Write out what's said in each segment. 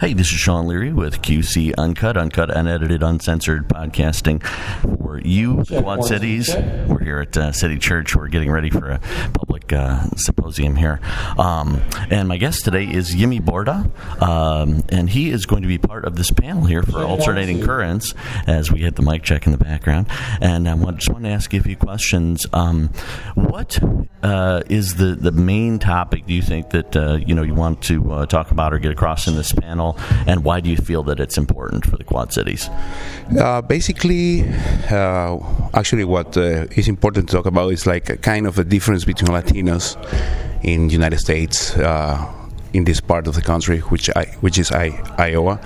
Hey, this is Sean Leary with QC Uncut, Uncut, Unedited, Uncensored Podcasting for you, Quad Cities. We're here at uh, City Church. We're getting ready for a public uh, symposium here. Um, and my guest today is Yimi Borda, um, and he is going to be part of this panel here for Alternating Currents as we hit the mic check in the background. And I just want to ask you a few questions. Um, what uh, is the, the main topic do you think that uh, you know you want to uh, talk about or get across in this panel, and why do you feel that it's important for the Quad Cities? Uh, basically, uh, actually, what uh, is important to talk about is like a kind of a difference between Latinos in United States uh, in this part of the country, which I, which is I, Iowa.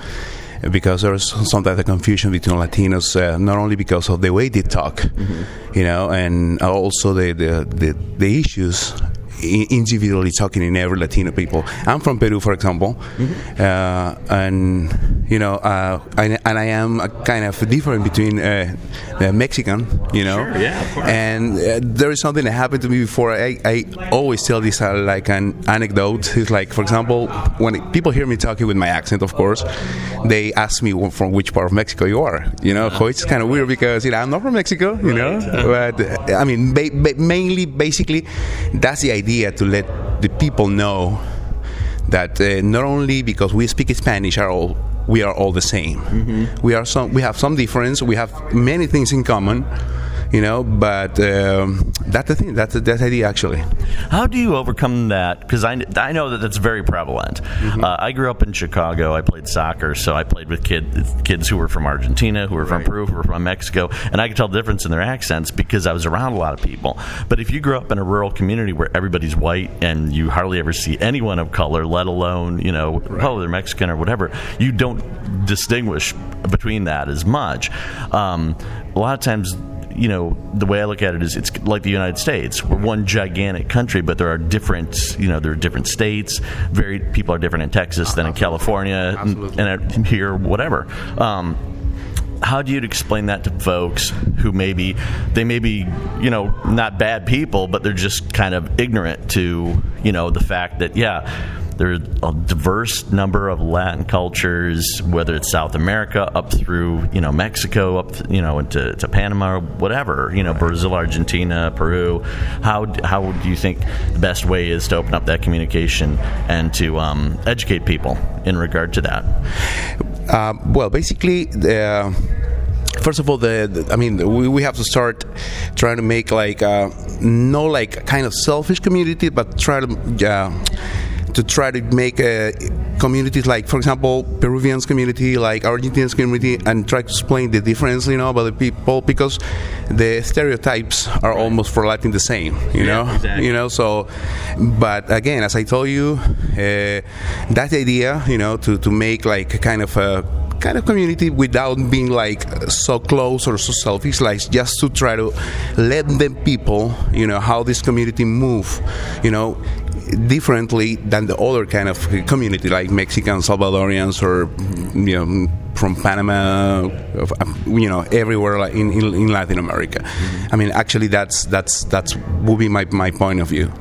Because there's sometimes a confusion between Latinos, uh, not only because of the way they talk, mm-hmm. you know, and also the, the, the, the issues individually talking in every Latino people. I'm from Peru, for example, mm-hmm. uh, and you know, uh, I, and I am a kind of different between uh, Mexican, you know, sure, yeah, and uh, there is something that happened to me before. I, I always tell this uh, like an anecdote. It's like, for example, when people hear me talking with my accent, of course, they ask me from which part of Mexico you are. You know, uh-huh. it's kind of weird because you know I'm not from Mexico, you right. know, but I mean, ba- ba- mainly, basically, that's the idea idea to let the people know that uh, not only because we speak Spanish are all we are all the same. Mm-hmm. We are some we have some difference. We have many things in common you know. But um, that's the thing. That's the, that's the idea, actually. How do you overcome that? Because I, I know that that's very prevalent. Mm-hmm. Uh, I grew up in Chicago. I played soccer, so I played with kid, kids who were from Argentina, who were from right. Peru, who were from Mexico, and I could tell the difference in their accents because I was around a lot of people. But if you grew up in a rural community where everybody's white and you hardly ever see anyone of color, let alone you know, right. oh, they're Mexican or whatever, you don't distinguish between that as much. Um, a lot of times you know, the way I look at it is it's like the United States. We're one gigantic country, but there are different, you know, there are different states. Very people are different in Texas than in California, Absolutely. and, and here, whatever. Um, how do you explain that to folks who maybe they may be you know not bad people but they're just kind of ignorant to you know the fact that yeah there's a diverse number of Latin cultures, whether it's South America up through you know Mexico, up you know into to Panama whatever, you know Brazil, Argentina, Peru. How how do you think the best way is to open up that communication and to um, educate people in regard to that? Uh, well, basically. The, first of all, the, the, I mean, we, we have to start trying to make like uh, no like kind of selfish community, but try to uh, to try to make uh, communities like, for example, Peruvians community, like Argentinians community, and try to explain the difference, you know, about the people because the stereotypes are right. almost for Latin the same, you yeah, know, exactly. you know. So, but again, as I told you, uh, that idea, you know, to to make like a kind of a kind of community without being like so close or so selfish like just to try to let the people you know how this community move you know differently than the other kind of community like Mexican Salvadorians or you know from Panama, you know, everywhere in, in, in Latin America. Mm-hmm. I mean, actually, that's that's that's would be my, my point of view.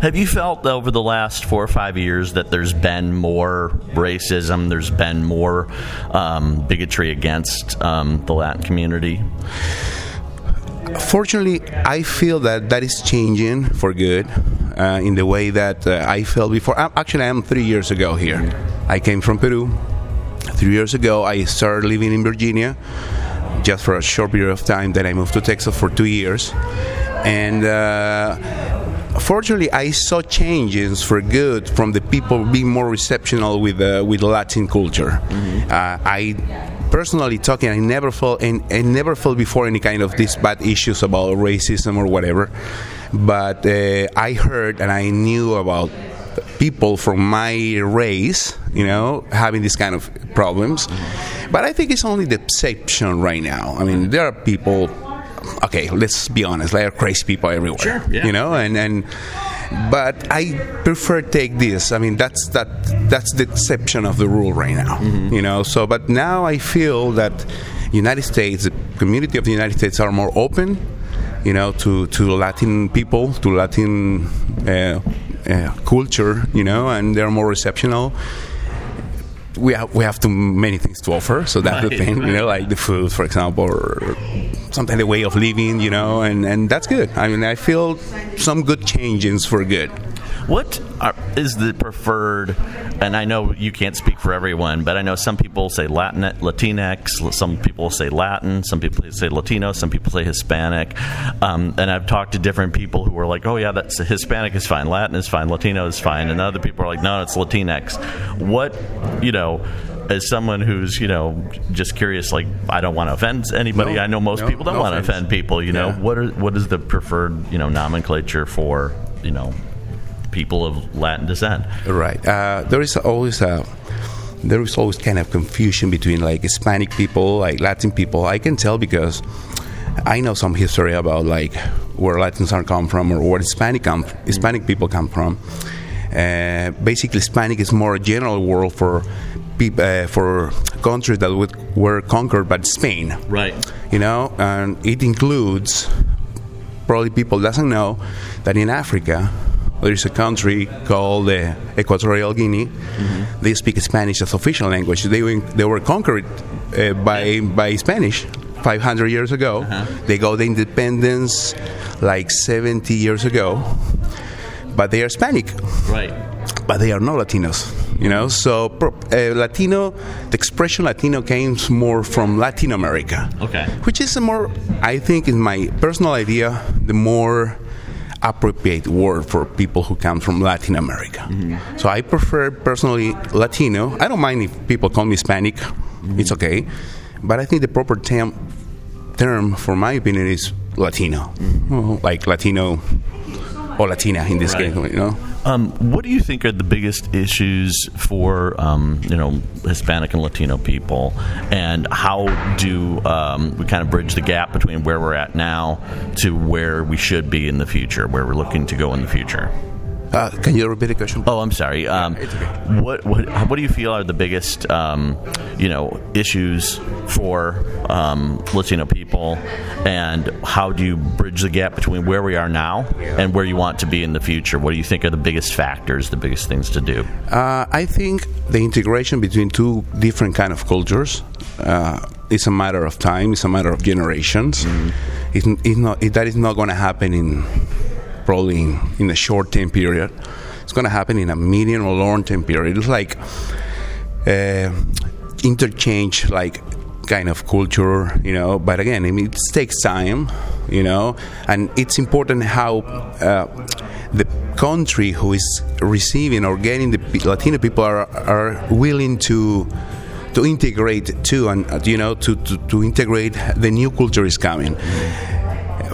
Have you felt over the last four or five years that there's been more racism, there's been more um, bigotry against um, the Latin community? Fortunately, I feel that that is changing for good uh, in the way that uh, I felt before. Actually, I am three years ago here. I came from Peru. Three years ago, I started living in Virginia just for a short period of time. Then I moved to Texas for two years. And uh, fortunately, I saw changes for good from the people being more receptional with uh, with Latin culture. Mm-hmm. Uh, I personally talking, I never felt and I never felt before any kind of these bad issues about racism or whatever. But uh, I heard and I knew about people from my race, you know, having these kind of problems. But I think it's only the exception right now. I mean, there are people. Okay, let's be honest. There are crazy people everywhere. Sure, yeah. You know, and and but I prefer take this. I mean, that's that that's the exception of the rule right now. Mm-hmm. You know, so but now I feel that United States, the community of the United States, are more open you know, to, to Latin people, to Latin uh, uh, culture, you know, and they're more receptional. We have we have too many things to offer. So that's the thing, you know, like the food, for example, or something the way of living, you know, and and that's good. I mean, I feel some good changes for good. What are, is the preferred? And I know you can't speak for everyone, but I know some people say Latin, Latinx, some people say Latin, some people say Latino, some people say Hispanic. Um, and I've talked to different people who are like, "Oh yeah, that's Hispanic is fine, Latin is fine, Latino is fine," and other people are like, "No, it's Latinx." What you know? As someone who's you know just curious, like I don't want to offend anybody. No, I know most no, people don't no want to offend people. You know Yeah. what are what is the preferred you know nomenclature for you know people of Latin descent. Right. Uh, there is always a there is always kind of confusion between like Hispanic people, like Latin people. I can tell because I know some history about like where Latins are come from or where Hispanic come, Hispanic people come from. Uh, basically, Hispanic is more a general word for peop- uh, for countries that would, were conquered by Spain Right. you know, and it includes probably people doesn't know that in Africa there is a country called uh, Equatorial Guinea. They speak Spanish as official language. They were, they were conquered uh, by by Spanish 500 years ago. They got the independence like 70 years ago, but they are Hispanic Right. but they are not Latinos. You know, so uh, Latino, the expression Latino came more from Latin America. Okay. Which is a more, I think, in my personal idea, the more appropriate word for people who come from Latin America. So I prefer personally Latino. I don't mind if people call me Hispanic. It's mm-hmm. okay, but I think the proper term term, for my opinion, is Latino, mm-hmm. Well, like Latino or Latina in this Right. case. You know. Um, what do you think are the biggest issues for um, you know Hispanic and Latino people, and how do um, we kind of bridge the gap between where we're at now to where we should be in the future, where we're looking to go in the future? Uh, can you repeat the question? Oh, I'm sorry. Um, it's okay. What what what do you feel are the biggest um, you know issues for um, Latino people, and how do you bridge the gap between where we are now and where you want to be in the future? What do you think are the biggest factors, the biggest things to do? Uh, I think the integration between two different kind of cultures uh, is a matter of time. It's a matter of generations. It's, it's not, it, that is not going to happen in probably in, in a short time period. It's going to happen in a medium or long term period. It's like uh, interchange, like kind of culture, you know. But again, I mean, it takes time, you know, and it's important how uh, the country who is receiving or getting the Latino people are are willing to to integrate too, and you know, to, to, to integrate the new culture is coming.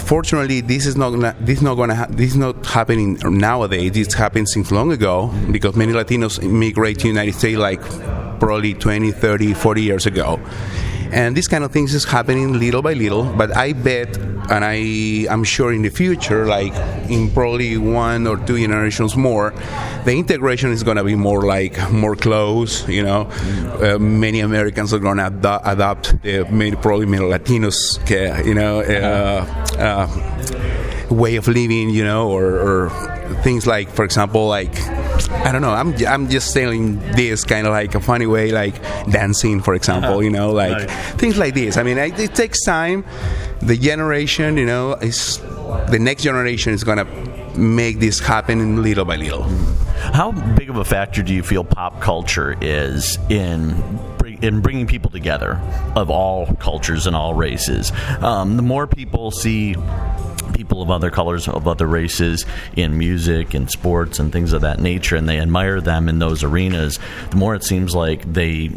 Fortunately, this is not gonna, this is not to ha- this is not happening nowadays. This happened since long ago because many Latinos immigrate to the United States like probably 20, 30, 40 years ago. And this kind of things is happening little by little, but I bet, and I am sure in the future, like in probably one or two generations more, the integration is going to be more like more close. You know, uh, many Americans are going to ad- adopt the many, probably Latinos, uh, you know, uh, uh, way of living. You know, or, or things like, for example, like I don't know. I'm I'm just saying this kind of like a funny way, like dancing, for example. You know, like Right. things like this. I mean, it, it takes time. The generation, you know, is the next generation is gonna make this happen little by little. How big of a factor do you feel pop culture is in in bringing people together of all cultures and all races? Um, the more people see people of other colors, of other races in music and sports and things of that nature, and they admire them in those arenas, the more it seems like they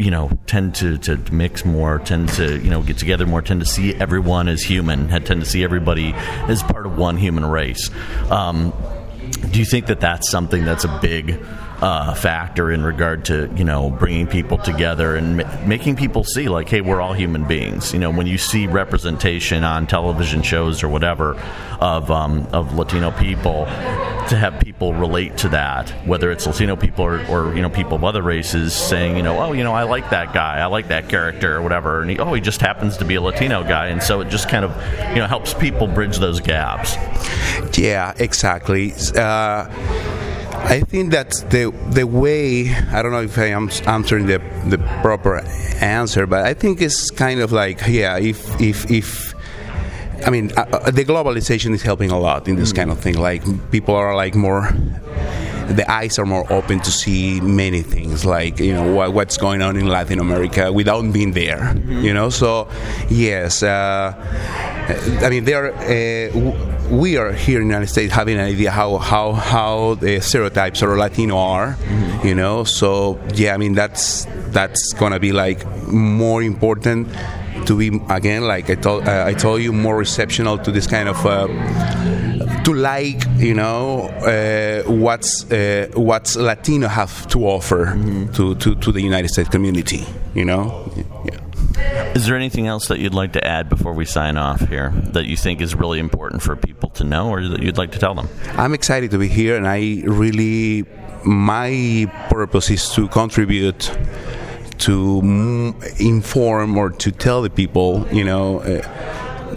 you know tend to, to mix more tend to you know get together more tend to see everyone as human tend to see everybody as part of one human race. Um, do you think that that's something that's a big uh, factor in regard to you know bringing people together and ma- making people see like hey we're all human beings you know when you see representation on television shows or whatever of um, of Latino people to have people relate to that whether it's Latino people or, or you know people of other races saying you know oh you know I like that guy I like that character or whatever and he, oh he just happens to be a Latino guy and so it just kind of you know helps people bridge those gaps Yeah, exactly. Uh, I think that's the the way. I don't know if I am answering the the proper answer, but I think it's kind of like yeah, if if if. I mean, uh, uh the globalization is helping a lot in this kind of thing. Like people are like more the eyes are more open to see many things, like you know what, what's going on in Latin America without being there. Mm-hmm. You know, so yes, uh, I mean, there. Uh, we are here in the United States having an idea how how how the stereotypes of Latino are, mm-hmm. you know. So yeah, I mean that's that's gonna be like more important to be again like I told uh, I told you more receptional to this kind of uh, to like you know uh, what's uh, what's Latino have to offer mm-hmm. to, to, to the United States community you know yeah. Is there anything else that you'd like to add before we sign off here that you think is really important for people to know or that you'd like to tell them? I'm excited to be here and I really my purpose is to contribute to inform or to tell the people, you know, uh,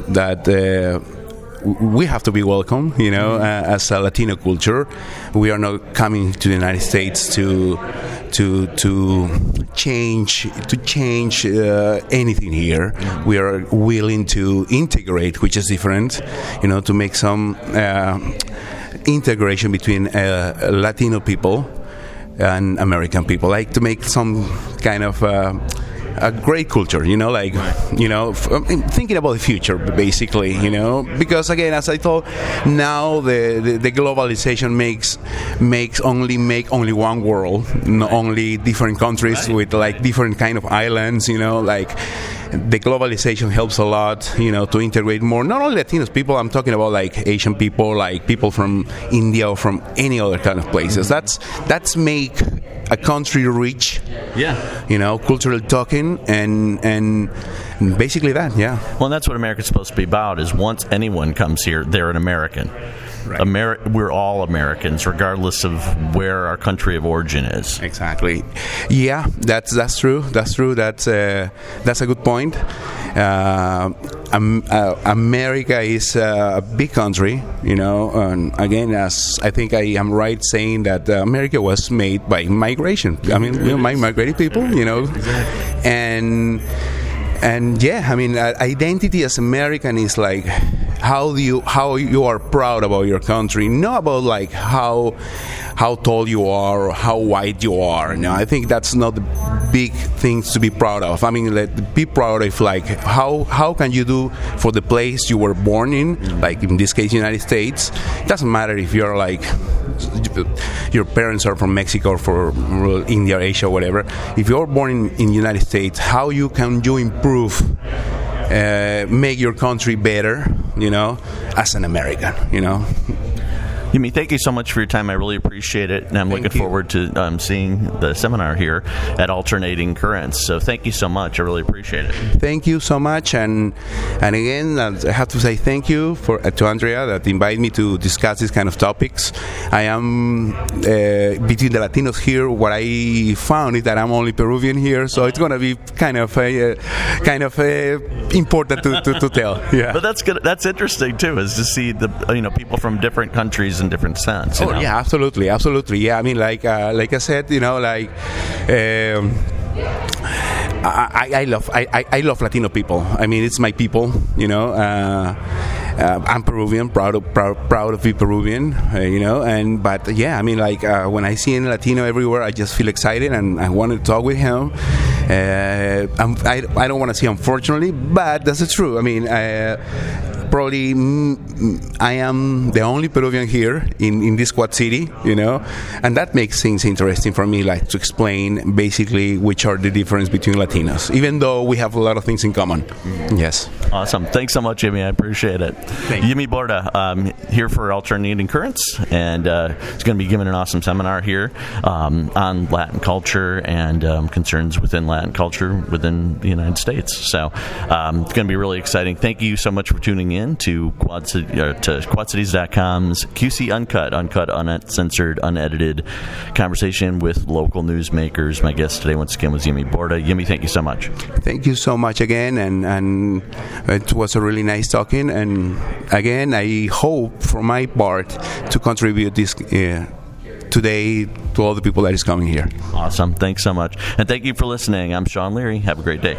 that. Uh, we have to be welcome, you know, uh, as a Latino culture. We are not coming to the United States to to to change to change uh, anything here. We are willing to integrate, which is different, you know, to make some uh, integration between uh, Latino people and American people. Like to make some kind of uh, a great culture, you know, like you know, thinking about the future, basically, you know, because again, as I thought, now the, the, the globalization makes makes only make only one world, not only different countries with like different kind of islands, you know, like the globalization helps a lot, you know, to integrate more not only Latinos people. I'm talking about like Asian people, like people from India or from any other kind of places. That's that's make a country rich. Yeah. You know, cultural talking and and basically that. Yeah. Well, that's what America's supposed to be about. Is once anyone comes here, they're an American. Right. Ameri- we're all Americans, regardless of where our country of origin is. Exactly. Yeah, that's that's true. That's true. That's uh, that's a good point. Uh, um, America is a big country, you know. And again, as I think I am right saying that uh, America was made by migration. I mean, you know, migrated people, you know, and and yeah, I mean, uh, identity as American is like how do you how you are proud about your country, not about like how how tall you are or how wide you are. No, I think that's not the big things to be proud of. I mean, be proud of like how how can you do for the place you were born in, like in this case, United States. It doesn't matter if you're like your parents are from Mexico or from India, Asia, whatever. If you're born in, in United States, how you can you improve? Uh, make your country better, you know, as an American, you know. Yumi, thank you so much for your time. I really appreciate it, and I'm thank looking you. forward to um, seeing the seminar here at Alternating Currents. So thank you so much. I really appreciate it. Thank you so much, and and again, I have to say thank you for uh, to Andrea that invited me to discuss these kind of topics. I am uh, between the Latinos here. What I found is that I'm only Peruvian here, so it's going to be kind of uh, kind of uh, important to, to, to, tell. Yeah, but that's good. That's interesting too, is to see the you know people from different countries in different sense. Oh know? yeah, absolutely, absolutely. Yeah, I mean, like uh, like I said, you know, like. Um, I, I, love I, I love Latino people. I mean, it's my people. You know, uh, uh, I'm Peruvian, proud of proud, proud of being Peruvian. Uh, you know, and but yeah, I mean, like uh, when I see a Latino everywhere, I just feel excited and I want to talk with him. Uh, I, I don't want to say unfortunately, but that's true. I mean uh, probably mm, I am the only Peruvian here in, in this quad city, you know, and that makes things interesting for me, like to explain basically which are the difference between Latinos, even though we have a lot of things in common. Mm-hmm. Yes. Awesome. Thanks so much, Jimmy. I appreciate it. Thank Yumi Borda, um, here for Alternating Currents, and uh, he's going to be giving an awesome seminar here um, on Latin culture and um, concerns within Latin culture within the United States. So um, it's going to be really exciting. Thank you so much for tuning in in to, Quad, uh, to QuadCities.com's QC Uncut, uncut, uncensored, unedited conversation with local newsmakers. My guest today, once again, was Yumi Borda. Yumi, thank you so much. Thank you so much again, and, and it was a really nice talking. And again, I hope, for my part, to contribute this. Uh, today to all the people that is coming here. Awesome. Thanks so much. And thank you for listening. I'm Sean Leary. Have a great day.